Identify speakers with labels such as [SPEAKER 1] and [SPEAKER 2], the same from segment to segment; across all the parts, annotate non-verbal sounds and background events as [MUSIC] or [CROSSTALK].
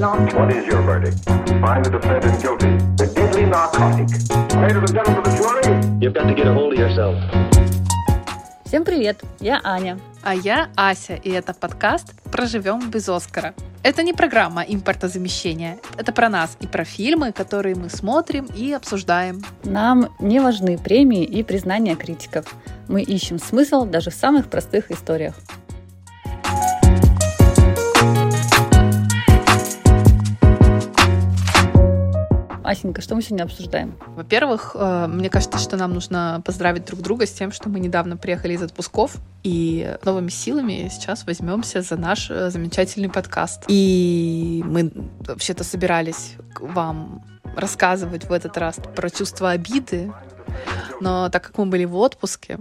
[SPEAKER 1] not.
[SPEAKER 2] What is your verdict? Find the defendant guilty. The deadly narcotic. Ladies and gentlemen of the jury.
[SPEAKER 3] You've got to get a hold of yourself.
[SPEAKER 4] Всем привет, я Аня.
[SPEAKER 5] А я Ася, и это подкаст «Проживем без Оскара». Это не программа импортозамещения, это про нас и про фильмы, которые мы смотрим и обсуждаем.
[SPEAKER 4] Нам не важны премии и признания критиков. Мы ищем смысл даже в самых простых историях. Асенька, что мы сегодня обсуждаем?
[SPEAKER 5] Во-первых, э, мне кажется, что нам нужно поздравить друг друга с тем, что мы недавно приехали из отпусков и новыми силами сейчас возьмемся за наш э, замечательный подкаст. И мы вообще-то собирались вам рассказывать в этот раз про чувство обиды, но так как мы были в отпуске,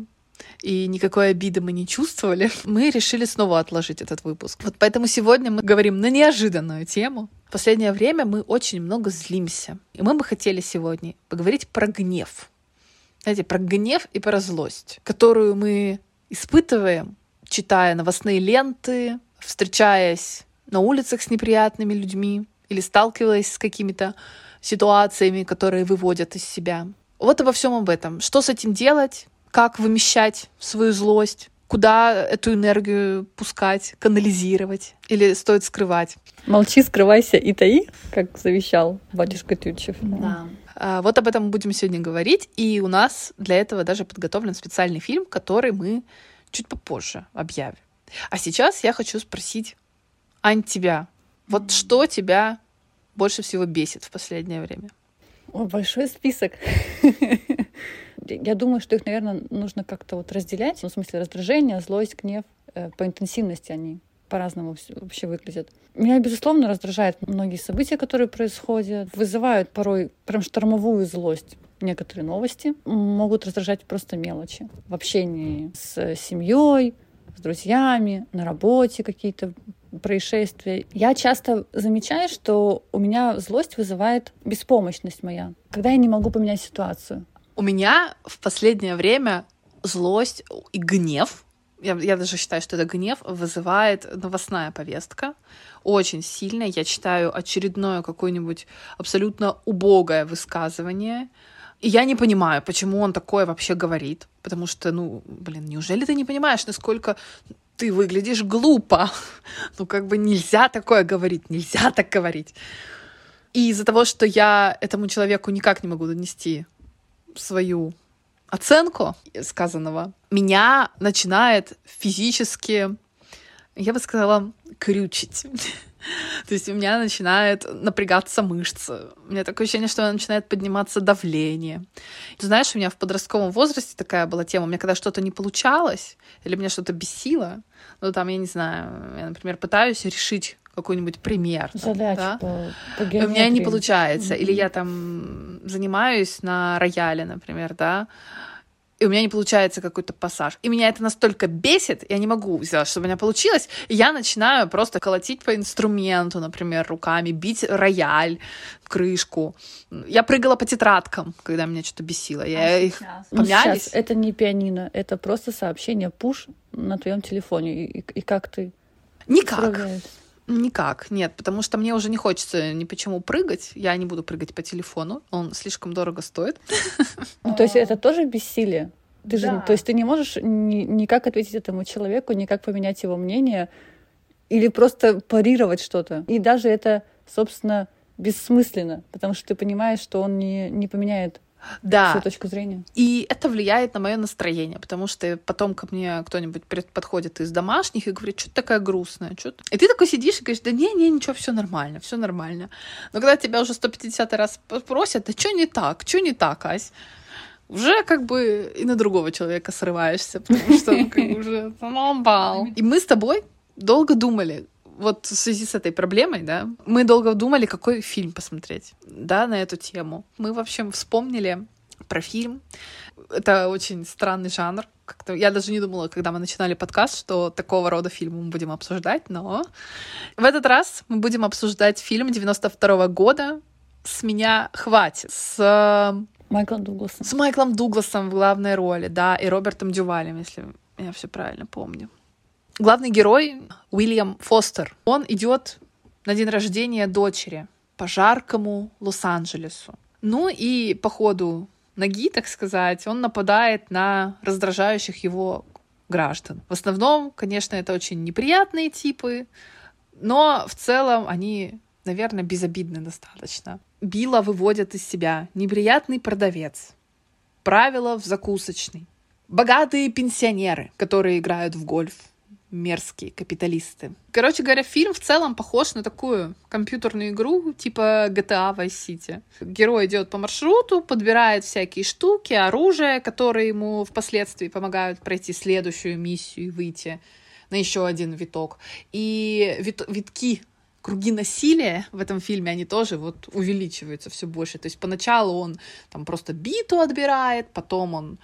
[SPEAKER 5] и никакой обиды мы не чувствовали, [LAUGHS] мы решили снова отложить этот выпуск. Вот поэтому сегодня мы говорим на неожиданную тему. В последнее время мы очень много злимся. И мы бы хотели сегодня поговорить про гнев. Знаете, про гнев и про злость, которую мы испытываем, читая новостные ленты, встречаясь на улицах с неприятными людьми или сталкиваясь с какими-то ситуациями, которые выводят из себя. Вот обо всем об этом. Что с этим делать? как вымещать свою злость, куда эту энергию пускать, канализировать или стоит скрывать.
[SPEAKER 4] Молчи, скрывайся и таи, как завещал батюшка Тютчев.
[SPEAKER 5] Да. А, вот об этом мы будем сегодня говорить, и у нас для этого даже подготовлен специальный фильм, который мы чуть попозже объявим. А сейчас я хочу спросить, Ань, тебя, вот что тебя больше всего бесит в последнее время?
[SPEAKER 4] О, большой список. [LAUGHS] Я думаю, что их, наверное, нужно как-то вот разделять. Ну, в смысле раздражение, злость, гнев. Э, по интенсивности они по-разному вообще выглядят. Меня, безусловно, раздражают многие события, которые происходят, вызывают порой прям штормовую злость. Некоторые новости могут раздражать просто мелочи. В общении с семьей, с друзьями, на работе какие-то происшествия. Я часто замечаю, что у меня злость вызывает беспомощность моя, когда я не могу поменять ситуацию.
[SPEAKER 5] У меня в последнее время злость и гнев, я, я даже считаю, что это гнев, вызывает новостная повестка очень сильно. Я читаю очередное какое-нибудь абсолютно убогое высказывание, и я не понимаю, почему он такое вообще говорит. Потому что, ну, блин, неужели ты не понимаешь, насколько ты выглядишь глупо? [LAUGHS] Ну, как бы нельзя такое говорить, нельзя так говорить. И из-за того, что я этому человеку никак не могу донести свою оценку сказанного, меня начинает физически, я бы сказала, крючить. [LAUGHS] То есть у меня начинает напрягаться мышцы. У меня такое ощущение, что начинает подниматься давление. Ты знаешь, у меня в подростковом возрасте такая была тема. У меня когда что-то не получалось, или меня что-то бесило, ну там, я не знаю, я, например, пытаюсь решить какой-нибудь пример.
[SPEAKER 4] Задача да? по, по
[SPEAKER 5] У меня не получается. Mm-hmm. Или я там занимаюсь на рояле, например, да, и у меня не получается какой-то пассаж. И меня это настолько бесит, я не могу сделать, чтобы у меня получилось, и я начинаю просто колотить по инструменту, например, руками, бить рояль, крышку. Я прыгала по тетрадкам, когда меня что-то бесило. Я а их
[SPEAKER 4] сейчас? помялись. Ну, сейчас это не пианино, это просто сообщение пуш на твоем телефоне. И, и, и как ты
[SPEAKER 5] Никак. Никак, нет, потому что мне уже не хочется ни почему прыгать. Я не буду прыгать по телефону, он слишком дорого стоит. [LAUGHS]
[SPEAKER 4] Ну, то есть это тоже бессилие? Ты же, да. то есть ты не можешь ни, никак ответить этому человеку, никак поменять его мнение или просто парировать что-то. И даже это, собственно, бессмысленно, потому что ты понимаешь, что он не, не поменяет
[SPEAKER 5] да.
[SPEAKER 4] свою точку зрения.
[SPEAKER 5] И это влияет на мое настроение, потому что потом ко мне кто-нибудь подходит из домашних и говорит, что ты такая грустная, что И ты такой сидишь и говоришь, да не, не, ничего, все нормально, все нормально. Но когда тебя уже 150 раз просят, да что не так, что не так, Ась? уже как бы и на другого человека срываешься, потому что он как бы уже бал. И мы с тобой долго думали, вот в связи с этой проблемой, да, мы долго думали, какой фильм посмотреть, да, на эту тему. Мы, в общем, вспомнили про фильм. Это очень странный жанр. Как-то я даже не думала, когда мы начинали подкаст, что такого рода фильмы мы будем обсуждать, но в этот раз мы будем обсуждать фильм 92 -го года «С меня хватит» с
[SPEAKER 4] Майклом Дугласом.
[SPEAKER 5] С Майклом Дугласом в главной роли, да, и Робертом Дювалем, если я все правильно помню главный герой Уильям Фостер. Он идет на день рождения дочери по жаркому Лос-Анджелесу. Ну и по ходу ноги, так сказать, он нападает на раздражающих его граждан. В основном, конечно, это очень неприятные типы, но в целом они, наверное, безобидны достаточно. Билла выводят из себя неприятный продавец, правила в закусочной, богатые пенсионеры, которые играют в гольф, мерзкие капиталисты. Короче говоря, фильм в целом похож на такую компьютерную игру типа GTA Vice City. Герой идет по маршруту, подбирает всякие штуки, оружие, которые ему впоследствии помогают пройти следующую миссию и выйти на еще один виток. И вит витки круги насилия в этом фильме, они тоже вот увеличиваются все больше. То есть поначалу он там просто биту отбирает, потом он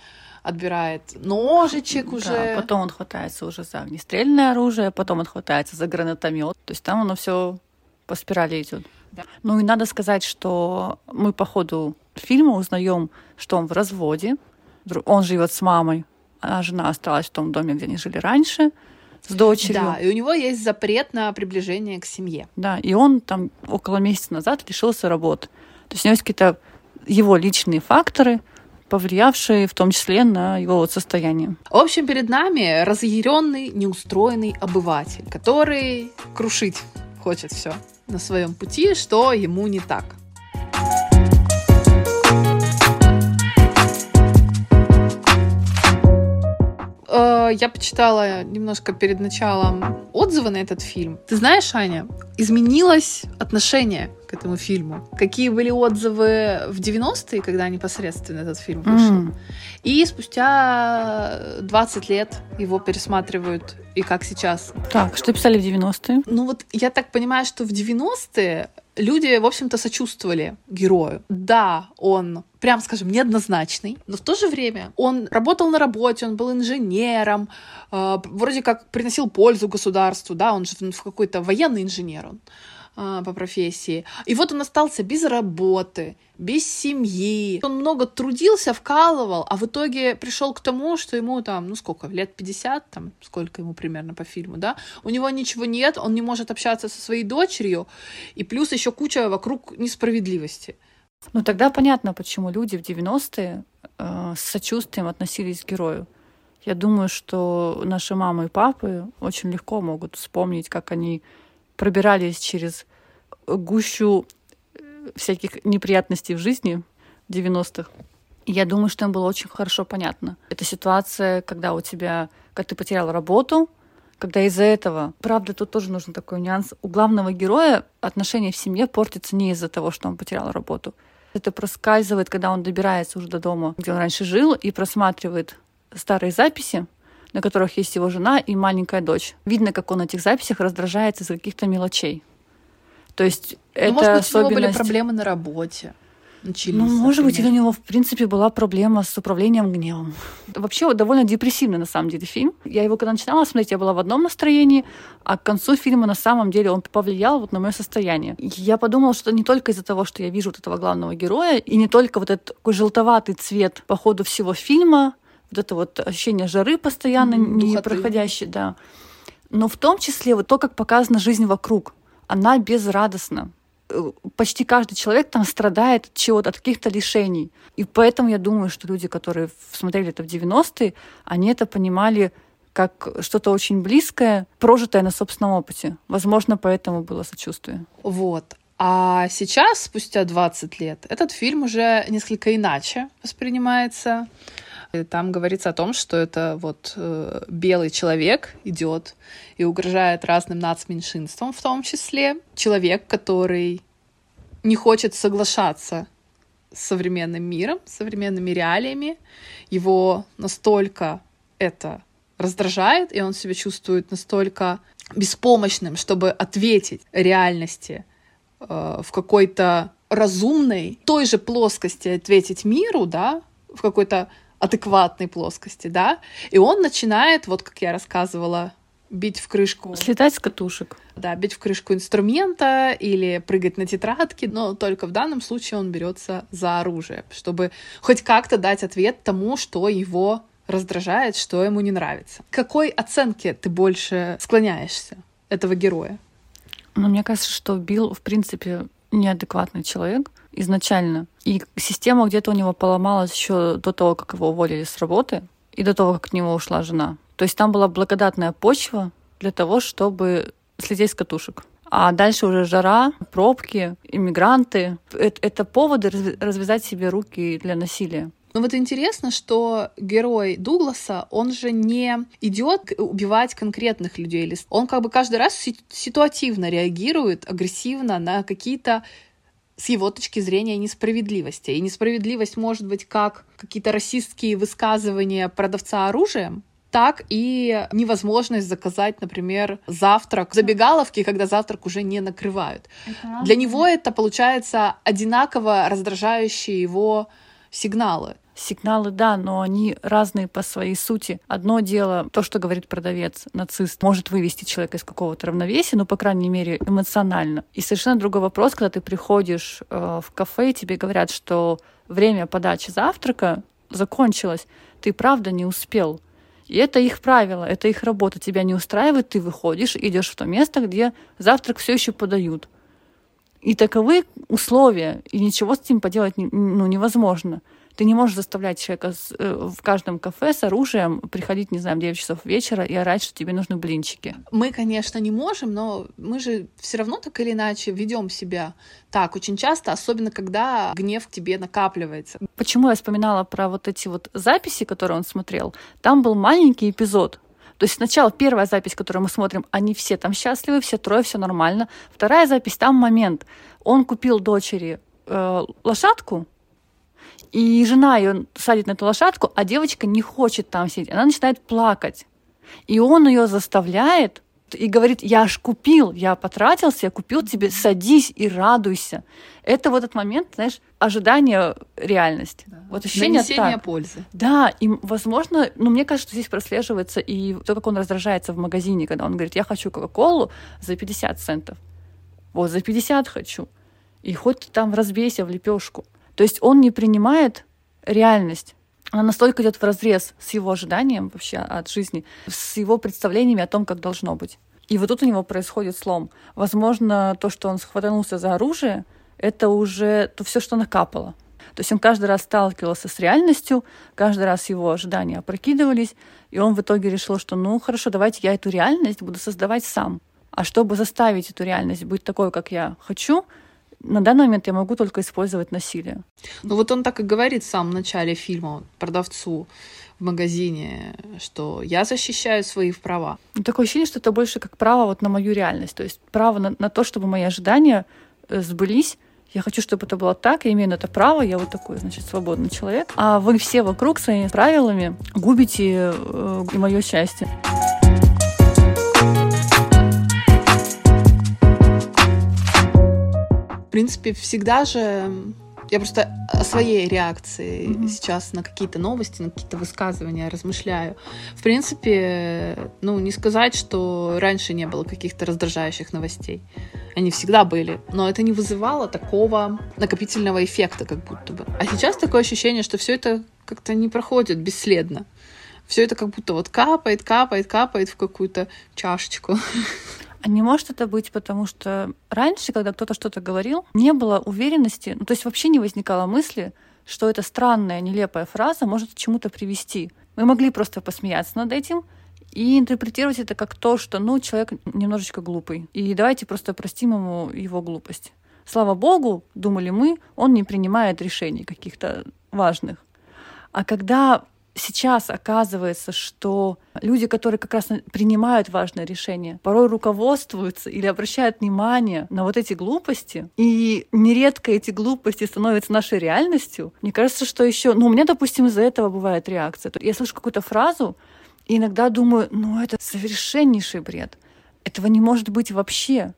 [SPEAKER 5] отбирает ножичек уже.
[SPEAKER 4] Да, потом он хватается уже за огнестрельное оружие, потом он хватается за гранатомет. То есть там оно все по спирали идет. Да. Ну и надо сказать, что мы по ходу фильма узнаем, что он в разводе, он живет с мамой, а жена осталась в том доме, где они жили раньше, с дочерью.
[SPEAKER 5] Да, и у него есть запрет на приближение к семье.
[SPEAKER 4] Да, и он там около месяца назад лишился работы. То есть у него есть какие-то его личные факторы, повлиявшие в том числе на его вот состояние.
[SPEAKER 5] В общем, перед нами разъяренный, неустроенный обыватель, который крушить хочет все на своем пути, что ему не так. Э, я почитала немножко перед началом отзывы на этот фильм. Ты знаешь, Аня, изменилось отношение этому фильму. Какие были отзывы в 90-е, когда непосредственно этот фильм вышел. Mm. И спустя 20 лет его пересматривают, и как сейчас.
[SPEAKER 4] Так, что писали в 90-е?
[SPEAKER 5] Ну вот я так понимаю, что в 90-е люди, в общем-то, сочувствовали герою. Да, он, прям скажем, неоднозначный, но в то же время он работал на работе, он был инженером, э, вроде как приносил пользу государству, да, он же в какой-то военный инженер он по профессии. И вот он остался без работы, без семьи. Он много трудился, вкалывал, а в итоге пришел к тому, что ему там, ну сколько, лет 50, там, сколько ему примерно по фильму, да, у него ничего нет, он не может общаться со своей дочерью, и плюс еще куча вокруг несправедливости.
[SPEAKER 4] Ну тогда понятно, почему люди в 90-е э, с сочувствием относились к герою. Я думаю, что наши мамы и папы очень легко могут вспомнить, как они пробирались через гущу всяких неприятностей в жизни в 90-х. Я думаю, что им было очень хорошо понятно. Это ситуация, когда у тебя, когда ты потерял работу, когда из-за этого, правда, тут тоже нужен такой нюанс, у главного героя отношения в семье портятся не из-за того, что он потерял работу. Это проскальзывает, когда он добирается уже до дома, где он раньше жил, и просматривает старые записи, на которых есть его жена и маленькая дочь. Видно, как он на этих записях раздражается из-за каких-то мелочей. То есть ну, это
[SPEAKER 5] может быть,
[SPEAKER 4] особенность...
[SPEAKER 5] у него были проблемы на работе. Начались,
[SPEAKER 4] ну, может например. быть, у него, в принципе, была проблема с управлением гневом. Вообще, вот довольно депрессивный, на самом деле, фильм. Я его, когда начинала смотреть, я была в одном настроении, а к концу фильма, на самом деле, он повлиял вот на мое состояние. Я подумала, что не только из-за того, что я вижу вот этого главного героя, и не только вот этот такой желтоватый цвет по ходу всего фильма, вот это вот ощущение жары постоянно mm, не проходящее, да. Но в том числе вот то, как показана жизнь вокруг она безрадостна. Э, почти каждый человек там страдает от чего-то, от каких-то лишений. И поэтому я думаю, что люди, которые смотрели это в 90-е, они это понимали как что-то очень близкое, прожитое на собственном опыте. Возможно, поэтому было сочувствие.
[SPEAKER 5] Вот. А сейчас, спустя 20 лет, этот фильм уже несколько иначе воспринимается. Там говорится о том, что это вот э, белый человек идет и угрожает разным нацменьшинствам, в том числе человек, который не хочет соглашаться с современным миром, с современными реалиями. Его настолько это раздражает, и он себя чувствует настолько беспомощным, чтобы ответить реальности э, в какой-то разумной, той же плоскости ответить миру, да, в какой-то адекватной плоскости, да, и он начинает, вот как я рассказывала, бить в крышку...
[SPEAKER 4] Слетать с катушек.
[SPEAKER 5] Да, бить в крышку инструмента или прыгать на тетрадке, но только в данном случае он берется за оружие, чтобы хоть как-то дать ответ тому, что его раздражает, что ему не нравится. К какой оценке ты больше склоняешься этого героя?
[SPEAKER 4] Но мне кажется, что Билл, в принципе, неадекватный человек изначально. И система где-то у него поломалась еще до того, как его уволили с работы, и до того, как к нему ушла жена. То есть там была благодатная почва для того, чтобы слететь с катушек. А дальше уже жара, пробки, иммигранты. Это, это поводы развязать себе руки для насилия.
[SPEAKER 5] Но вот интересно, что герой Дугласа, он же не идет убивать конкретных людей. Он как бы каждый раз ситуативно реагирует агрессивно на какие-то с его точки зрения несправедливости. И несправедливость может быть как какие-то расистские высказывания продавца оружием, так и невозможность заказать, например, завтрак в забегаловке, когда завтрак уже не накрывают. Для него это получается одинаково раздражающие его сигналы.
[SPEAKER 4] Сигналы, да, но они разные по своей сути. Одно дело, то, что говорит продавец, нацист, может вывести человека из какого-то равновесия, ну, по крайней мере, эмоционально. И совершенно другой вопрос, когда ты приходишь э, в кафе, и тебе говорят, что время подачи завтрака закончилось, ты правда не успел. И это их правило, это их работа. Тебя не устраивает, ты выходишь, идешь в то место, где завтрак все еще подают. И таковы условия, и ничего с этим поделать ну, невозможно. Ты не можешь заставлять человека э, в каждом кафе с оружием приходить, не знаю, в 9 часов вечера и орать, что тебе нужны блинчики.
[SPEAKER 5] Мы, конечно, не можем, но мы же все равно так или иначе ведем себя так очень часто, особенно когда гнев к тебе накапливается.
[SPEAKER 4] Почему я вспоминала про вот эти вот записи, которые он смотрел? Там был маленький эпизод, то есть сначала первая запись, которую мы смотрим, они все там счастливы, все трое, все нормально. Вторая запись, там момент. Он купил дочери э, лошадку, и жена ее садит на эту лошадку, а девочка не хочет там сидеть. Она начинает плакать. И он ее заставляет и говорит, я аж купил, я потратился, я купил тебе, садись и радуйся. Это вот этот момент, знаешь, ожидание реальность.
[SPEAKER 5] Да.
[SPEAKER 4] Вот
[SPEAKER 5] ощущение так. пользы.
[SPEAKER 4] Да, и, возможно, ну, мне кажется, что здесь прослеживается и то, как он раздражается в магазине, когда он говорит, я хочу Кока-Колу за 50 центов. Вот, за 50 хочу. И хоть ты там разбейся в лепешку. То есть он не принимает реальность. Она настолько идет в разрез с его ожиданием вообще от жизни, с его представлениями о том, как должно быть. И вот тут у него происходит слом. Возможно, то, что он схватанулся за оружие, это уже то все, что накапало. То есть он каждый раз сталкивался с реальностью, каждый раз его ожидания опрокидывались, и он в итоге решил, что ну хорошо, давайте я эту реальность буду создавать сам. А чтобы заставить эту реальность быть такой, как я хочу, на данный момент я могу только использовать насилие.
[SPEAKER 5] Ну вот он так и говорит в самом начале фильма продавцу в магазине, что я защищаю свои права.
[SPEAKER 4] Ну, такое ощущение, что это больше как право вот на мою реальность, то есть право на, на то, чтобы мои ожидания э, сбылись. Я хочу, чтобы это было так, я имею на это право, я вот такой, значит, свободный человек. А вы все вокруг своими правилами губите э, мое счастье.
[SPEAKER 5] Принципе, всегда же я просто о своей реакции mm-hmm. сейчас на какие-то новости, на какие-то высказывания размышляю. В принципе, ну, не сказать, что раньше не было каких-то раздражающих новостей. Они всегда были. Но это не вызывало такого накопительного эффекта, как будто бы. А сейчас такое ощущение, что все это как-то не проходит бесследно. Все это как будто вот капает, капает, капает в какую-то чашечку. [LAUGHS]
[SPEAKER 4] А не может это быть, потому что раньше, когда кто-то что-то говорил, не было уверенности, ну то есть вообще не возникало мысли, что эта странная, нелепая фраза может к чему-то привести. Мы могли просто посмеяться над этим и интерпретировать это как то, что, ну, человек немножечко глупый. И давайте просто простим ему его глупость. Слава богу, думали мы, он не принимает решений каких-то важных. А когда сейчас оказывается, что люди, которые как раз принимают важные решения, порой руководствуются или обращают внимание на вот эти глупости, и нередко эти глупости становятся нашей реальностью, мне кажется, что еще, ну, у меня, допустим, из-за этого бывает реакция. Я слышу какую-то фразу, и иногда думаю, ну, это совершеннейший бред. Этого не может быть вообще.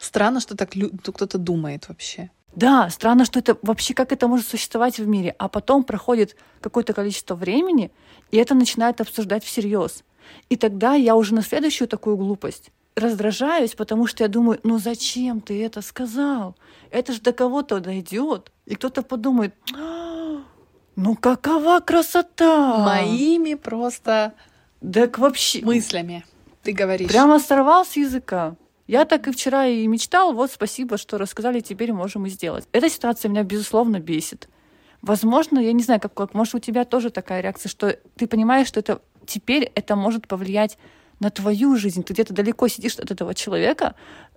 [SPEAKER 5] Странно, что так кто-то думает вообще.
[SPEAKER 4] Да, странно, что это вообще как это может существовать в мире. А потом проходит какое-то количество времени, и это начинает обсуждать всерьез. И тогда я уже на следующую такую глупость раздражаюсь, потому что я думаю, ну зачем ты это сказал? Это же до кого-то дойдет. И кто-то подумает, «А, ну какова красота!
[SPEAKER 5] Моими просто
[SPEAKER 4] так вообще
[SPEAKER 5] мыслями ты говоришь.
[SPEAKER 4] Прямо сорвал с языка. Я так и вчера и мечтал, вот спасибо, что рассказали, теперь можем и сделать. Эта ситуация меня, безусловно, бесит. Возможно, я не знаю, как, как может у тебя тоже такая реакция, что ты понимаешь, что это теперь это может повлиять на твою жизнь. Ты где-то далеко сидишь от этого человека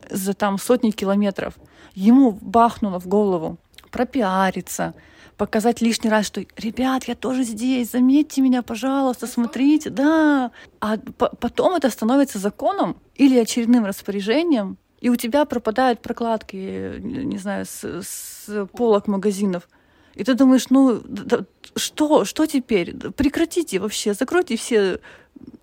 [SPEAKER 4] за там сотни километров. Ему бахнуло в голову пропиариться, показать лишний раз, что «Ребят, я тоже здесь, заметьте меня, пожалуйста, смотрите, да». А потом это становится законом или очередным распоряжением, и у тебя пропадают прокладки, не знаю, с, с полок магазинов. И ты думаешь, ну да, что, что теперь? Прекратите вообще, закройте все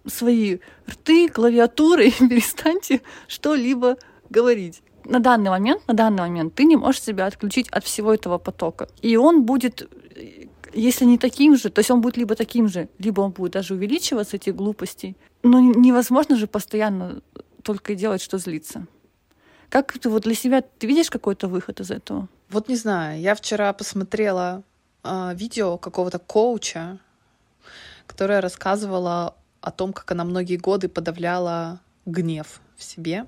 [SPEAKER 4] свои рты, клавиатуры и [LAUGHS] перестаньте что-либо говорить на данный момент, на данный момент ты не можешь себя отключить от всего этого потока. И он будет, если не таким же, то есть он будет либо таким же, либо он будет даже увеличиваться, эти глупости. Но невозможно же постоянно только и делать, что злиться. Как ты вот для себя, ты видишь какой-то выход из этого?
[SPEAKER 5] Вот не знаю, я вчера посмотрела э, видео какого-то коуча, которая рассказывала о том, как она многие годы подавляла гнев в себе,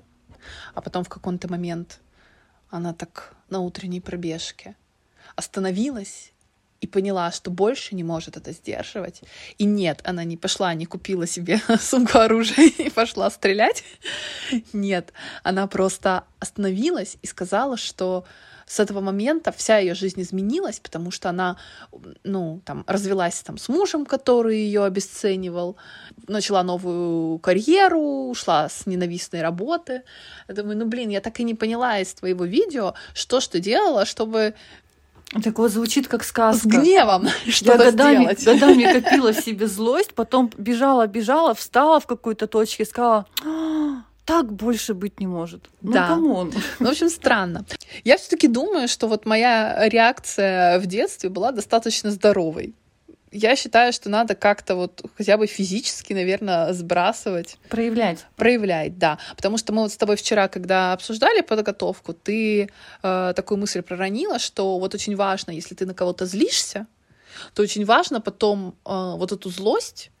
[SPEAKER 5] а потом в какой-то момент она так на утренней пробежке остановилась и поняла, что больше не может это сдерживать. И нет, она не пошла, не купила себе [LAUGHS] сумку оружия и пошла стрелять. Нет, она просто остановилась и сказала, что с этого момента вся ее жизнь изменилась, потому что она, ну, там, развелась там с мужем, который ее обесценивал, начала новую карьеру, ушла с ненавистной работы. Я думаю, ну, блин, я так и не поняла из твоего видео, что ты делала, чтобы
[SPEAKER 4] так вот звучит как сказка.
[SPEAKER 5] С гневом
[SPEAKER 4] что [LAUGHS] Я годами, сделать. годами [LAUGHS] копила в себе злость, потом бежала, бежала, встала в какой-то точке и сказала, «А, так больше быть не может. Ну, да. come on.
[SPEAKER 5] Ну, в общем, странно. Я все таки думаю, что вот моя реакция в детстве была достаточно здоровой. Я считаю, что надо как-то вот хотя бы физически, наверное, сбрасывать.
[SPEAKER 4] Проявлять.
[SPEAKER 5] Проявлять, да. Потому что мы вот с тобой вчера, когда обсуждали подготовку, ты э, такую мысль проронила, что вот очень важно, если ты на кого-то злишься, то очень важно потом э, вот эту злость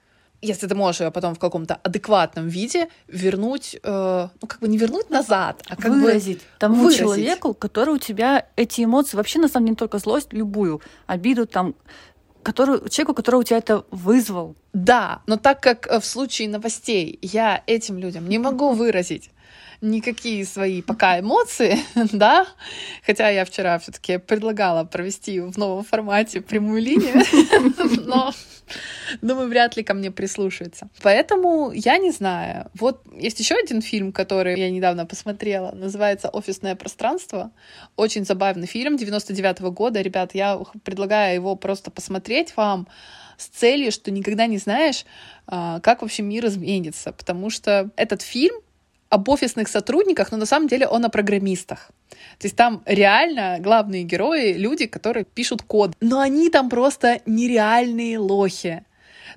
[SPEAKER 5] если ты можешь ее потом в каком-то адекватном виде вернуть, э, ну как бы не вернуть назад, а как
[SPEAKER 4] выразить
[SPEAKER 5] бы
[SPEAKER 4] тому выразить. человеку, который у тебя эти эмоции вообще на самом деле не только злость, любую обиду там, который, человеку, который у тебя это вызвал.
[SPEAKER 5] Да, но так как э, в случае новостей я этим людям не могу выразить никакие свои пока эмоции, [LAUGHS] да, хотя я вчера все-таки предлагала провести в новом формате прямую линию, [LAUGHS] но думаю, вряд ли ко мне прислушаются. Поэтому я не знаю. Вот есть еще один фильм, который я недавно посмотрела, называется «Офисное пространство». Очень забавный фильм 99 -го года. Ребят, я предлагаю его просто посмотреть вам с целью, что никогда не знаешь, а, как вообще мир изменится, потому что этот фильм об офисных сотрудниках, но на самом деле он о программистах. То есть там реально главные герои — люди, которые пишут код. Но они там просто нереальные лохи.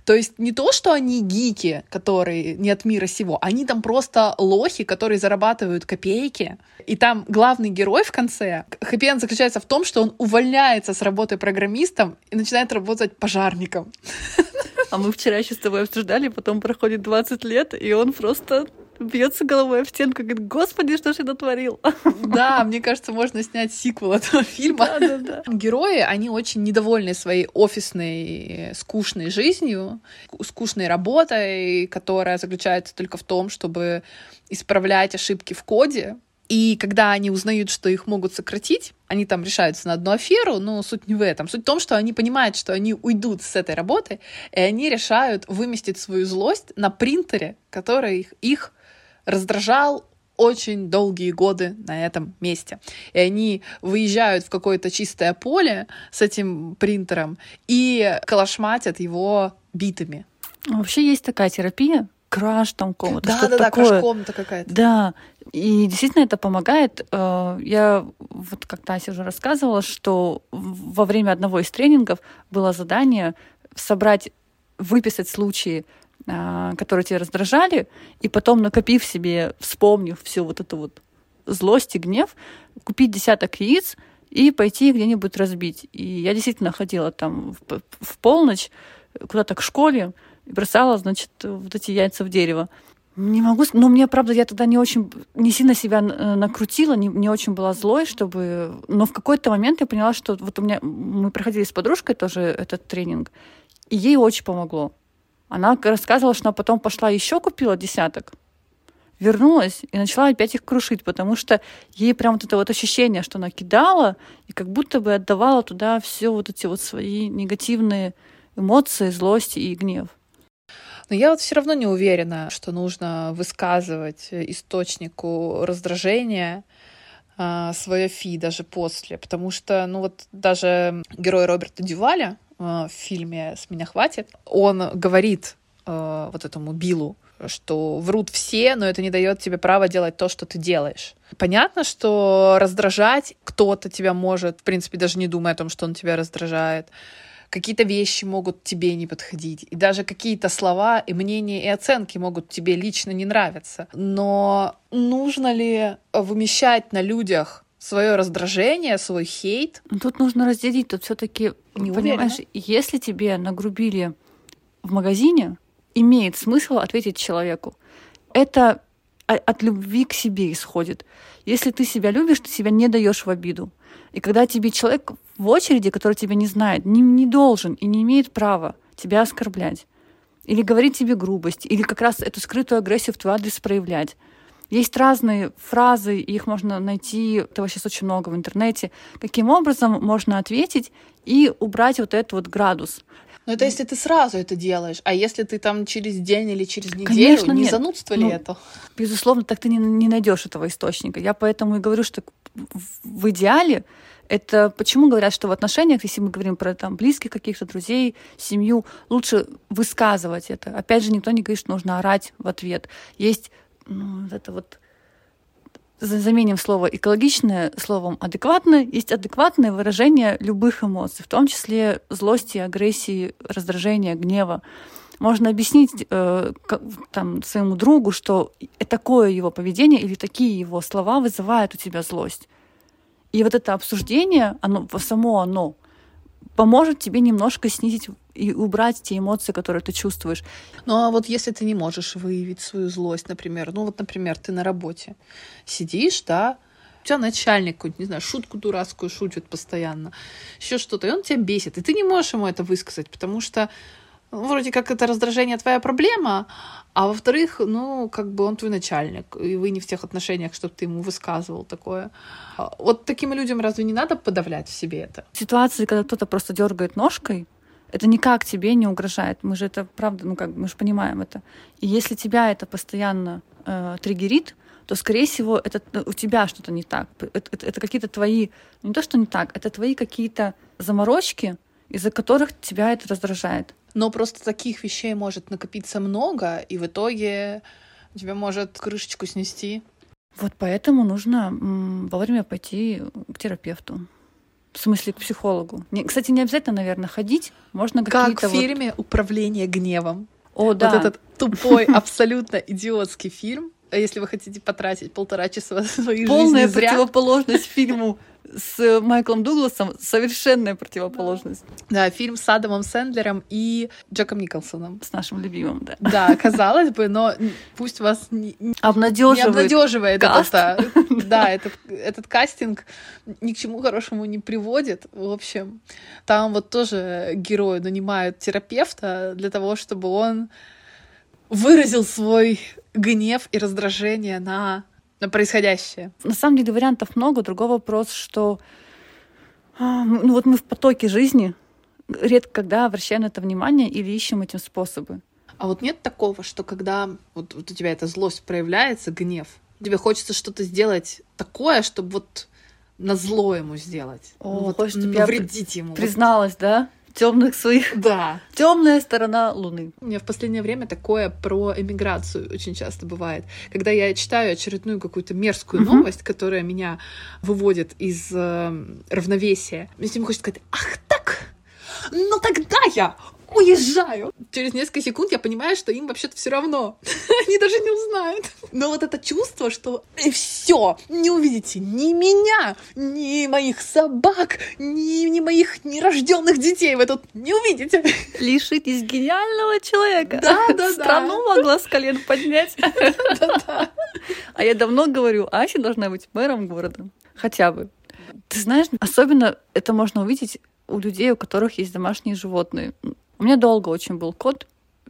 [SPEAKER 5] То есть не то, что они гики, которые не от мира сего, они там просто лохи, которые зарабатывают копейки. И там главный герой в конце, хэппи заключается в том, что он увольняется с работы программистом и начинает работать пожарником.
[SPEAKER 4] А мы вчера еще с тобой обсуждали, потом проходит 20 лет, и он просто бьется головой в стенку говорит, господи, что ж я натворил? [LAUGHS]
[SPEAKER 5] Да, мне кажется, можно снять сиквел этого фильма. Да, да, да. Герои, они очень недовольны своей офисной, скучной жизнью, скучной работой, которая заключается только в том, чтобы исправлять ошибки в коде, и когда они узнают, что их могут сократить, они там решаются на одну аферу, но суть не в этом. Суть в том, что они понимают, что они уйдут с этой работы, и они решают выместить свою злость на принтере, который их, их раздражал очень долгие годы на этом месте. И они выезжают в какое-то чистое поле с этим принтером и калашматят его битами.
[SPEAKER 4] Вообще есть такая терапия, краш там комната.
[SPEAKER 5] Да, да, да, краш-комната какая-то.
[SPEAKER 4] Да, и действительно это помогает. Э, я вот как Тася уже рассказывала, что во время одного из тренингов было задание собрать, выписать случаи которые тебя раздражали, и потом, накопив себе, вспомнив всю вот эту вот злость и гнев, купить десяток яиц и пойти где-нибудь разбить. И я действительно ходила там в, в полночь куда-то к школе и бросала, значит, вот эти яйца в дерево. Не могу, но мне, правда, я тогда не очень, не сильно себя э, накрутила, не, не очень была злой, чтобы... Но в какой-то момент я поняла, что вот у меня... Мы проходили с подружкой тоже этот тренинг, и ей очень помогло. Она рассказывала, что она потом пошла еще купила десяток, вернулась и начала опять их крушить, потому что ей прям вот это вот ощущение, что она кидала и как будто бы отдавала туда все вот эти вот свои негативные эмоции, злость и гнев.
[SPEAKER 5] Но я вот все равно не уверена, что нужно высказывать источнику раздражения а, свое фи даже после, потому что, ну вот даже герой Роберта Дюваля в фильме «С меня хватит», он говорит а, вот этому Биллу, что врут все, но это не дает тебе права делать то, что ты делаешь. Понятно, что раздражать кто-то тебя может, в принципе, даже не думая о том, что он тебя раздражает какие-то вещи могут тебе не подходить, и даже какие-то слова и мнения и оценки могут тебе лично не нравиться. Но нужно ли вымещать на людях свое раздражение, свой хейт?
[SPEAKER 4] Ну, тут нужно разделить. Тут все-таки, понимаешь, если тебе нагрубили в магазине, имеет смысл ответить человеку. Это от любви к себе исходит. Если ты себя любишь, ты себя не даешь в обиду. И когда тебе человек в очереди, который тебя не знает, не, не должен и не имеет права тебя оскорблять. Или говорить тебе грубость, или как раз эту скрытую агрессию в твой адрес проявлять. Есть разные фразы, их можно найти, этого сейчас очень много в интернете, каким образом можно ответить и убрать вот этот вот градус.
[SPEAKER 5] Но это если ты сразу это делаешь, а если ты там через день или через неделю,
[SPEAKER 4] Конечно,
[SPEAKER 5] не
[SPEAKER 4] нет.
[SPEAKER 5] занудство ли
[SPEAKER 4] ну,
[SPEAKER 5] это?
[SPEAKER 4] Безусловно, так ты не, не найдешь этого источника. Я поэтому и говорю, что в идеале это почему говорят, что в отношениях, если мы говорим про там близких каких-то друзей, семью, лучше высказывать это. Опять же, никто не говорит, что нужно орать в ответ. Есть ну, это вот заменим слово экологичное словом адекватное, есть адекватное выражение любых эмоций, в том числе злости, агрессии, раздражения, гнева. Можно объяснить э, там, своему другу, что такое его поведение или такие его слова вызывают у тебя злость. И вот это обсуждение, оно, само оно, поможет тебе немножко снизить и убрать те эмоции, которые ты чувствуешь.
[SPEAKER 5] Ну а вот если ты не можешь выявить свою злость, например, ну вот, например, ты на работе сидишь, да, у тебя начальник какой-то, не знаю, шутку дурацкую шутит постоянно, еще что-то, и он тебя бесит, и ты не можешь ему это высказать, потому что вроде как это раздражение твоя проблема, а во-вторых, ну, как бы он твой начальник, и вы не в тех отношениях, чтобы ты ему высказывал такое. А вот таким людям разве не надо подавлять в себе это?
[SPEAKER 4] Ситуации, когда кто-то просто дергает ножкой, это никак тебе не угрожает. Мы же это, правда, ну как, мы же понимаем это. И если тебя это постоянно э, триггерит, то, скорее всего, это ну, у тебя что-то не так. Это, это, это какие-то твои, не то, что не так, это твои какие-то заморочки, из-за которых тебя это раздражает.
[SPEAKER 5] Но просто таких вещей может накопиться много, и в итоге тебя может крышечку снести.
[SPEAKER 4] Вот поэтому нужно вовремя пойти к терапевту. В смысле, к психологу. Не, кстати, не обязательно, наверное, ходить. Можно какие-то...
[SPEAKER 5] Как в фильме вот... «Управление гневом».
[SPEAKER 4] О, да.
[SPEAKER 5] Вот этот тупой, [LAUGHS] абсолютно идиотский фильм. Если вы хотите потратить полтора часа своей
[SPEAKER 4] Полная
[SPEAKER 5] жизни зря.
[SPEAKER 4] противоположность фильму с Майклом Дугласом совершенная противоположность.
[SPEAKER 5] Да, фильм с Адамом Сэндлером и Джеком Николсоном.
[SPEAKER 4] С нашим любимым, да.
[SPEAKER 5] Да, казалось бы, но пусть вас не,
[SPEAKER 4] обнадеживает,
[SPEAKER 5] не обнадеживает
[SPEAKER 4] каст.
[SPEAKER 5] это. [LAUGHS] Да, этот, этот кастинг ни к чему хорошему не приводит. В общем, там вот тоже герои нанимают терапевта для того, чтобы он выразил свой гнев и раздражение на на происходящее?
[SPEAKER 4] На самом деле вариантов много. Другой вопрос, что а, ну вот мы в потоке жизни редко когда обращаем на это внимание или ищем этим способы.
[SPEAKER 5] А вот нет такого, что когда вот, вот у тебя эта злость проявляется, гнев, тебе хочется что-то сделать такое, чтобы вот на зло ему сделать.
[SPEAKER 4] О,
[SPEAKER 5] вот,
[SPEAKER 4] хочешь, чтобы
[SPEAKER 5] навредить
[SPEAKER 4] я
[SPEAKER 5] ему.
[SPEAKER 4] Призналась, да? Темных своих.
[SPEAKER 5] Да.
[SPEAKER 4] Темная сторона Луны.
[SPEAKER 5] У меня в последнее время такое про эмиграцию очень часто бывает. Когда я читаю очередную какую-то мерзкую uh-huh. новость, которая меня выводит из э, равновесия, мне всем хочется сказать, ах так, ну тогда я уезжаю. Через несколько секунд я понимаю, что им вообще-то все равно. [LAUGHS] Они даже не узнают. Но вот это чувство, что и все, не увидите ни меня, ни моих собак, ни, ни моих нерожденных детей вы тут не увидите.
[SPEAKER 4] Лишитесь гениального человека.
[SPEAKER 5] Да, да, да.
[SPEAKER 4] Страну могла с колен поднять. [LAUGHS] А я давно говорю, Ася должна быть мэром города. Хотя бы. Ты знаешь, особенно это можно увидеть у людей, у которых есть домашние животные. У меня долго очень был кот,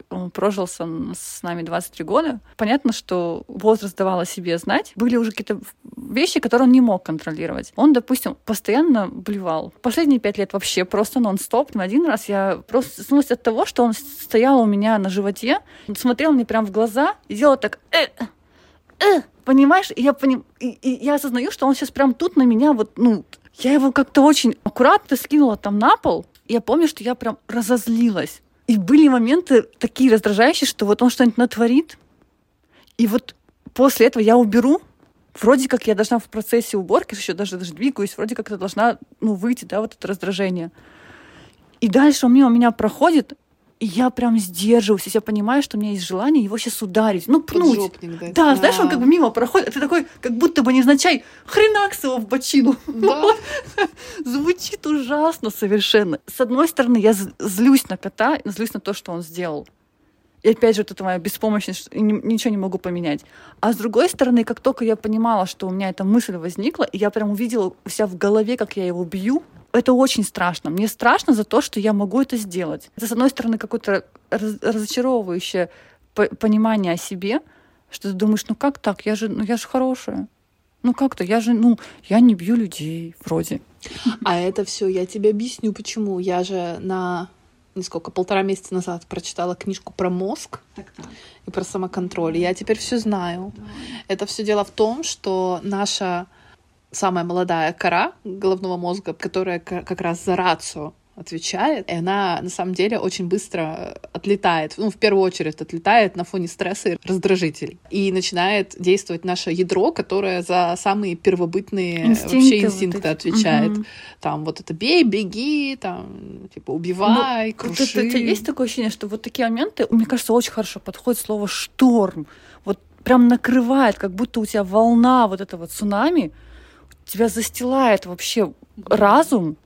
[SPEAKER 4] он прожил с нами 23 года. Понятно, что возраст давал о себе знать. Были уже какие-то вещи, которые он не мог контролировать. Он, допустим, постоянно блевал. Последние пять лет вообще просто нон-стоп. На один раз я просто снулась от того, что он стоял у меня на животе, смотрел мне прямо в глаза и делал так... Э, э, понимаешь? И я, поним... и, и я осознаю, что он сейчас прям тут на меня вот, ну, я его как-то очень аккуратно скинула там на пол. Я помню, что я прям разозлилась. И были моменты такие раздражающие, что вот он что-нибудь натворит, и вот после этого я уберу, вроде как я должна в процессе уборки, еще даже, даже двигаюсь, вроде как это должна ну, выйти, да, вот это раздражение. И дальше он мимо меня проходит, и я прям сдерживаюсь, я понимаю, что у меня есть желание его сейчас ударить, ну, пнуть.
[SPEAKER 5] Поджопник, да,
[SPEAKER 4] да, знаешь, он как бы мимо проходит, а ты такой, как будто бы невзначай, хренакс его в бочину. [LAUGHS]
[SPEAKER 5] Да.
[SPEAKER 4] Звучит ужасно совершенно. С одной стороны, я злюсь на кота, злюсь на то, что он сделал. И опять же, вот это моя беспомощность, ничего не могу поменять. А с другой стороны, как только я понимала, что у меня эта мысль возникла, и я прям увидела у себя в голове, как я его бью, это очень страшно. Мне страшно за то, что я могу это сделать. Это, с одной стороны, какое-то раз, разочаровывающее понимание о себе, что ты думаешь, ну как так? Я же, ну я же хорошая. Ну как-то, я же, ну, я не бью людей, вроде.
[SPEAKER 5] А это все, я тебе объясню, почему. Я же на несколько, полтора месяца назад прочитала книжку про мозг
[SPEAKER 4] Так-так.
[SPEAKER 5] и про самоконтроль. Я теперь все знаю. Да. Это все дело в том, что наша самая молодая кора головного мозга, которая как раз за рацию отвечает, и она на самом деле очень быстро отлетает, ну, в первую очередь отлетает на фоне стресса и раздражителей. И начинает действовать наше ядро, которое за самые первобытные инстинкты вообще инстинкты вот отвечает. Угу. Там вот это бей, беги, там, типа, убивай, ну, круши.
[SPEAKER 4] Вот это, есть такое ощущение, что вот такие моменты, мне кажется, очень хорошо подходит слово «шторм». Вот прям накрывает, как будто у тебя волна вот этого цунами, тебя застилает вообще разум,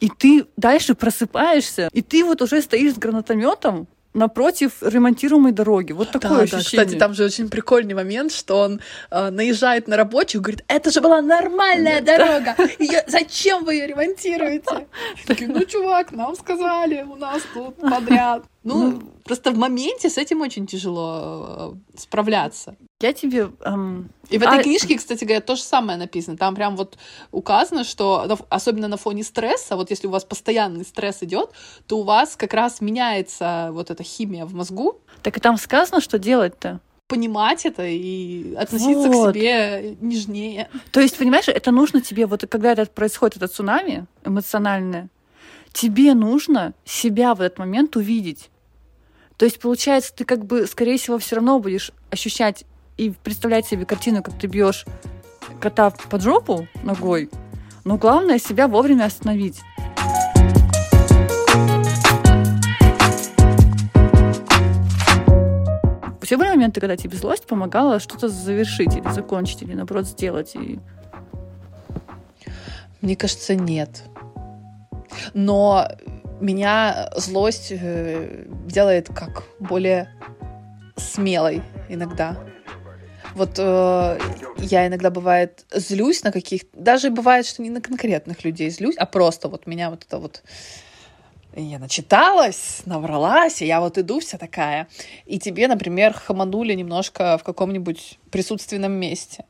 [SPEAKER 4] и ты дальше просыпаешься, и ты вот уже стоишь с гранатометом напротив ремонтируемой дороги. Вот такое да, ощущение.
[SPEAKER 5] Да, кстати, там же очень прикольный момент, что он э, наезжает на рабочих, говорит, это же была нормальная дорога, её... зачем вы ее ремонтируете? Такие, ну, чувак, нам сказали, у нас тут подряд. Ну, ну, просто в моменте с этим очень тяжело э, справляться.
[SPEAKER 4] Я тебе... Эм...
[SPEAKER 5] И в этой а... книжке, кстати говоря, то же самое написано. Там прям вот указано, что особенно на фоне стресса, вот если у вас постоянный стресс идет, то у вас как раз меняется вот эта химия в мозгу.
[SPEAKER 4] Так и там сказано, что делать-то
[SPEAKER 5] понимать это и относиться вот. к себе нежнее.
[SPEAKER 4] То есть, понимаешь, это нужно тебе, вот когда это происходит, это цунами эмоциональное, тебе нужно себя в этот момент увидеть. То есть, получается, ты как бы, скорее всего, все равно будешь ощущать и представлять себе картину, как ты бьешь кота под жопу ногой, но главное себя вовремя остановить. Все были моменты, когда тебе злость помогала что-то завершить или закончить, или наоборот сделать. И...
[SPEAKER 5] Мне кажется, нет. Но меня злость э, делает как более смелой иногда. Вот э, я иногда бывает злюсь на каких даже бывает, что не на конкретных людей злюсь, а просто вот меня вот это вот я начиталась, навралась, и я вот иду вся такая, и тебе, например, хаманули немножко в каком-нибудь присутственном месте.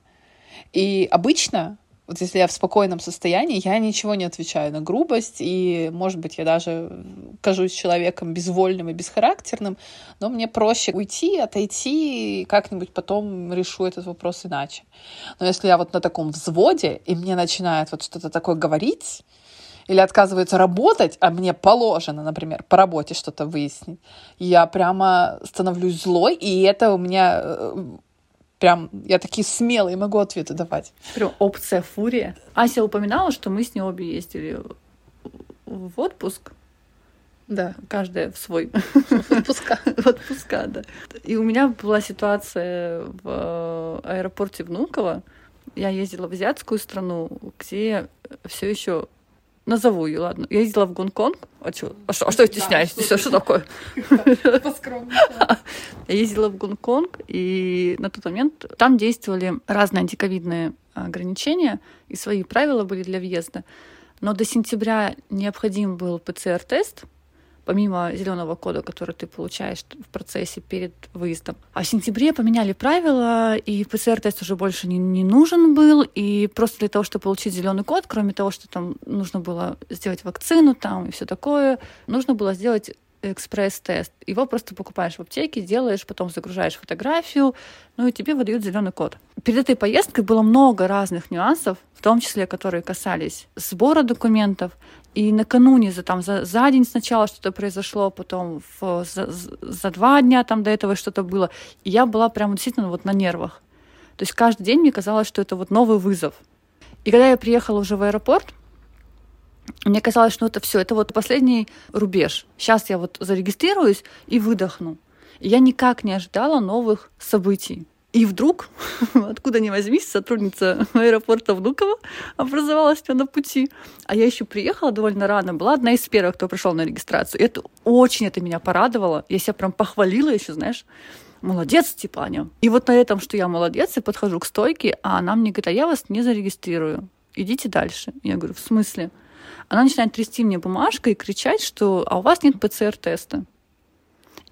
[SPEAKER 5] И обычно вот если я в спокойном состоянии, я ничего не отвечаю на грубость, и, может быть, я даже кажусь человеком безвольным и бесхарактерным, но мне проще уйти, отойти, и как-нибудь потом решу этот вопрос иначе. Но если я вот на таком взводе, и мне начинает вот что-то такое говорить, или отказывается работать, а мне положено, например, по работе что-то выяснить, я прямо становлюсь злой, и это у меня э, прям я такие смелые могу ответы давать.
[SPEAKER 4] Прям опция фурия. Ася упоминала, что мы с ней обе ездили в отпуск.
[SPEAKER 5] Да.
[SPEAKER 4] Каждая в свой.
[SPEAKER 5] Отпуска.
[SPEAKER 4] В [LAUGHS] отпуска, да. И у меня была ситуация в аэропорте Внуково. Я ездила в азиатскую страну, где все еще назову ее, ладно. Я ездила в Гонконг. А что, а что, а что я стесняюсь?
[SPEAKER 5] Да,
[SPEAKER 4] Все, что такое? [LAUGHS] [LAUGHS] Я ездила в Гонконг, и на тот момент там действовали разные антиковидные ограничения, и свои правила были для въезда. Но до сентября необходим был ПЦР-тест, помимо зеленого кода, который ты получаешь в процессе перед выездом. А в сентябре поменяли правила, и ПЦР-тест уже больше не, не нужен был, и просто для того, чтобы получить зеленый код, кроме того, что там нужно было сделать вакцину там и все такое, нужно было сделать экспресс-тест. Его просто покупаешь в аптеке, делаешь, потом загружаешь фотографию, ну и тебе выдают зеленый код. Перед этой поездкой было много разных нюансов, в том числе, которые касались сбора документов, и накануне, за, там, за, за день сначала что-то произошло, потом в, за, за два дня там до этого что-то было. И я была прям действительно вот на нервах. То есть каждый день мне казалось, что это вот новый вызов. И когда я приехала уже в аэропорт, мне казалось, что это все, это вот последний рубеж. Сейчас я вот зарегистрируюсь и выдохну. И я никак не ожидала новых событий. И вдруг, [LAUGHS] откуда ни возьмись, сотрудница аэропорта Внуково образовалась меня на пути. А я еще приехала довольно рано, была одна из первых, кто пришел на регистрацию. И это очень это меня порадовало. Я себя прям похвалила еще, знаешь, молодец, типа, Аня. И вот на этом, что я молодец, я подхожу к стойке, а она мне говорит, а я вас не зарегистрирую. Идите дальше. Я говорю, в смысле? Она начинает трясти мне бумажкой и кричать, что а у вас нет ПЦР-теста.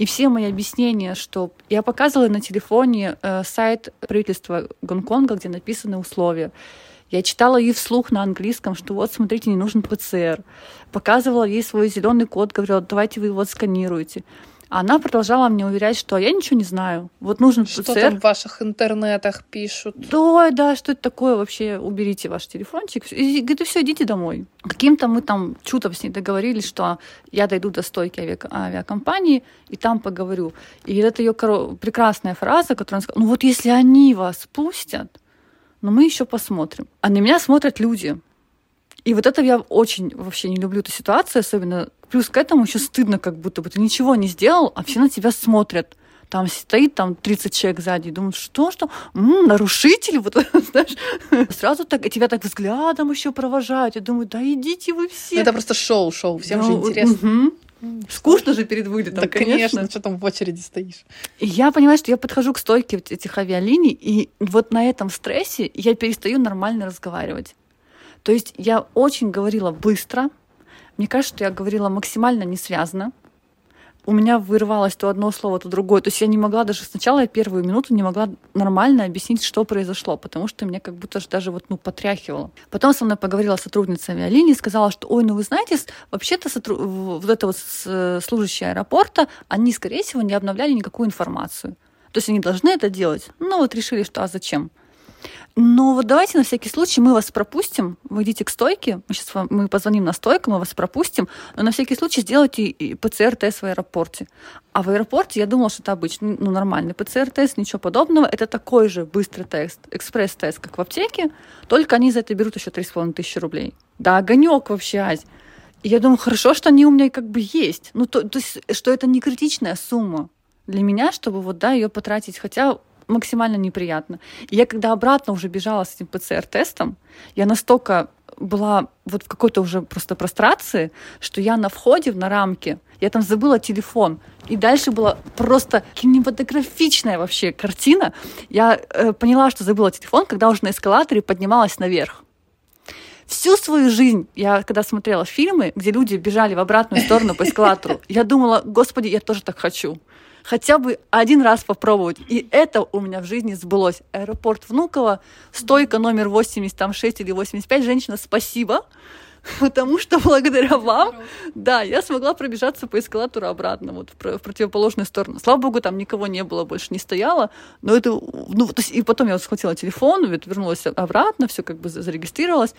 [SPEAKER 4] И все мои объяснения, что я показывала на телефоне э, сайт правительства Гонконга, где написаны условия. Я читала ей вслух на английском, что вот, смотрите, не нужен ПЦР. Показывала ей свой зеленый код, говорила, давайте вы его сканируете. Она продолжала мне уверять, что я ничего не знаю. Вот нужен
[SPEAKER 5] Что
[SPEAKER 4] ПЦР.
[SPEAKER 5] там в ваших интернетах пишут?
[SPEAKER 4] Да, да, что это такое вообще? Уберите ваш телефончик. И говорит, все, идите домой. Каким-то мы там чудом с ней договорились, что я дойду до стойки авиа- авиакомпании и там поговорю. И это ее коро- прекрасная фраза, которую она сказала, ну вот если они вас пустят, но мы еще посмотрим. А на меня смотрят люди. И вот это я очень вообще не люблю эту ситуацию, особенно плюс к этому еще стыдно, как будто бы ты ничего не сделал, а все на тебя смотрят. Там стоит там 30 человек сзади, и думают, что, что, М, нарушитель, вот, [LAUGHS] знаешь, сразу так, и тебя так взглядом еще провожают, я думаю, да идите вы все.
[SPEAKER 5] Ну, Это просто шоу, шоу. Всем же
[SPEAKER 4] Да,
[SPEAKER 5] интересно.
[SPEAKER 4] мгм. Скучно же перед вылетом,
[SPEAKER 5] Да, конечно,
[SPEAKER 4] конечно.
[SPEAKER 5] что там в очереди стоишь.
[SPEAKER 4] И я понимаю, что я подхожу к стойке этих авиалиний, и вот на этом стрессе я перестаю нормально разговаривать. То есть я очень говорила быстро. Мне кажется, что я говорила максимально несвязно. У меня вырывалось то одно слово, то другое. То есть я не могла даже сначала, я первую минуту не могла нормально объяснить, что произошло, потому что меня как будто же даже вот, ну, потряхивало. Потом со мной поговорила сотрудница авиалинии, сказала, что, ой, ну вы знаете, вообще-то сотру- вот это вот с- служащие аэропорта, они, скорее всего, не обновляли никакую информацию. То есть они должны это делать. Ну вот решили, что а зачем? Но вот давайте на всякий случай мы вас пропустим, вы идите к стойке, мы сейчас вам, мы позвоним на стойку, мы вас пропустим, но на всякий случай сделайте ПЦР-тест в аэропорте. А в аэропорте я думала, что это обычный, ну, нормальный ПЦР-тест, ничего подобного. Это такой же быстрый тест, экспресс-тест, как в аптеке, только они за это берут еще 3,5 тысячи рублей. Да, огонек вообще, Ась. И я думаю, хорошо, что они у меня как бы есть. Ну, то, то есть, что это не критичная сумма для меня, чтобы вот, да, ее потратить, хотя максимально неприятно. И я когда обратно уже бежала с этим ПЦР-тестом, я настолько была вот в какой-то уже просто прострации, что я на входе, на рамке, я там забыла телефон. И дальше была просто кинематографичная вообще картина. Я э, поняла, что забыла телефон, когда уже на эскалаторе поднималась наверх. Всю свою жизнь, я когда смотрела фильмы, где люди бежали в обратную сторону по эскалатору, я думала, господи, я тоже так хочу. Хотя бы один раз попробовать. И это у меня в жизни сбылось. Аэропорт Внуково, стойка номер 86 или 85. Женщина, спасибо. [LAUGHS] Потому что благодаря вам, да, я смогла пробежаться по эскалатору обратно, вот в, про- в противоположную сторону. Слава богу, там никого не было, больше не стояло. Но это, ну, то есть, и потом я вот схватила телефон, вернулась обратно, все как бы за- зарегистрировалась.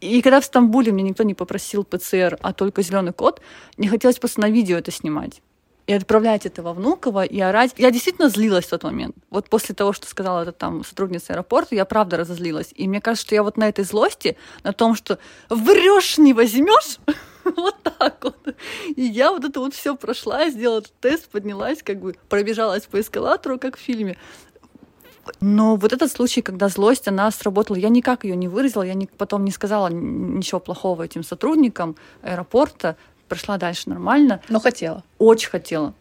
[SPEAKER 4] И когда в Стамбуле мне никто не попросил ПЦР, а только зеленый код, не хотелось просто на видео это снимать. И отправлять это во Внуково и орать. Я действительно злилась в тот момент. Вот после того, что сказала эта там сотрудница аэропорта, я правда разозлилась. И мне кажется, что я вот на этой злости, на том, что врешь не возьмешь, [LAUGHS] вот так вот. И я вот это вот все прошла, сделала этот тест, поднялась, как бы пробежалась по эскалатору, как в фильме. Но вот этот случай, когда злость, она сработала, я никак ее не выразила, я не, потом не сказала ничего плохого этим сотрудникам аэропорта, прошла дальше нормально.
[SPEAKER 5] Но хотела.
[SPEAKER 4] Очень хотела.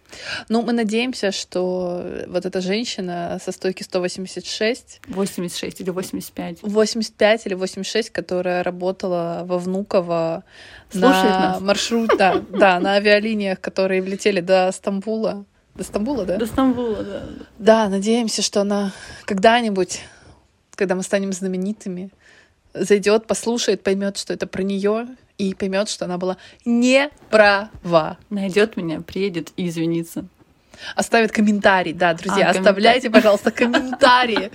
[SPEAKER 5] Ну, мы надеемся, что вот эта женщина со стойки 186...
[SPEAKER 4] 86 или 85.
[SPEAKER 5] 85 или 86, которая работала во Внуково
[SPEAKER 4] Слушает
[SPEAKER 5] на
[SPEAKER 4] нас.
[SPEAKER 5] маршрут, да, да, на авиалиниях, которые влетели до Стамбула. До Стамбула, да?
[SPEAKER 4] До Стамбула, да.
[SPEAKER 5] Да, надеемся, что она когда-нибудь, когда мы станем знаменитыми, зайдет, послушает, поймет, что это про нее, и поймет, что она была не права.
[SPEAKER 4] Найдет меня, приедет и извинится.
[SPEAKER 5] Оставит комментарий, да, друзья,
[SPEAKER 4] А,
[SPEAKER 5] оставляйте, пожалуйста, [LAUGHS] комментарии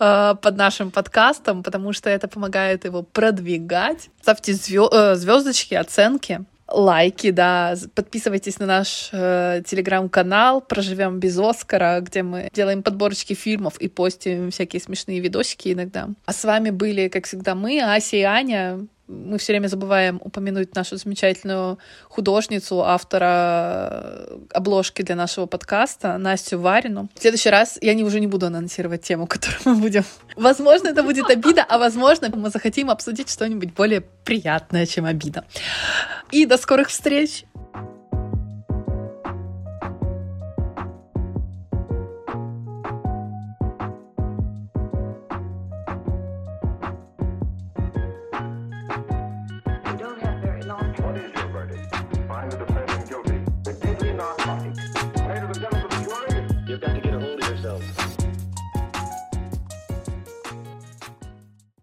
[SPEAKER 5] э, под нашим подкастом, потому что это помогает его продвигать. Ставьте э, звездочки, оценки, лайки, да, подписывайтесь на наш э, телеграм-канал «Проживем без Оскара», где мы делаем подборочки фильмов и постим всякие смешные видосики иногда. А с вами были, как всегда, мы, Ася и Аня. Мы все время забываем упомянуть нашу замечательную художницу, автора обложки для нашего подкаста, Настю Варину. В следующий раз я не, уже не буду анонсировать тему, [LAUGHS] которую мы будем... Возможно, это будет обида, а возможно, мы захотим обсудить что-нибудь более приятное, чем обида. И до скорых встреч!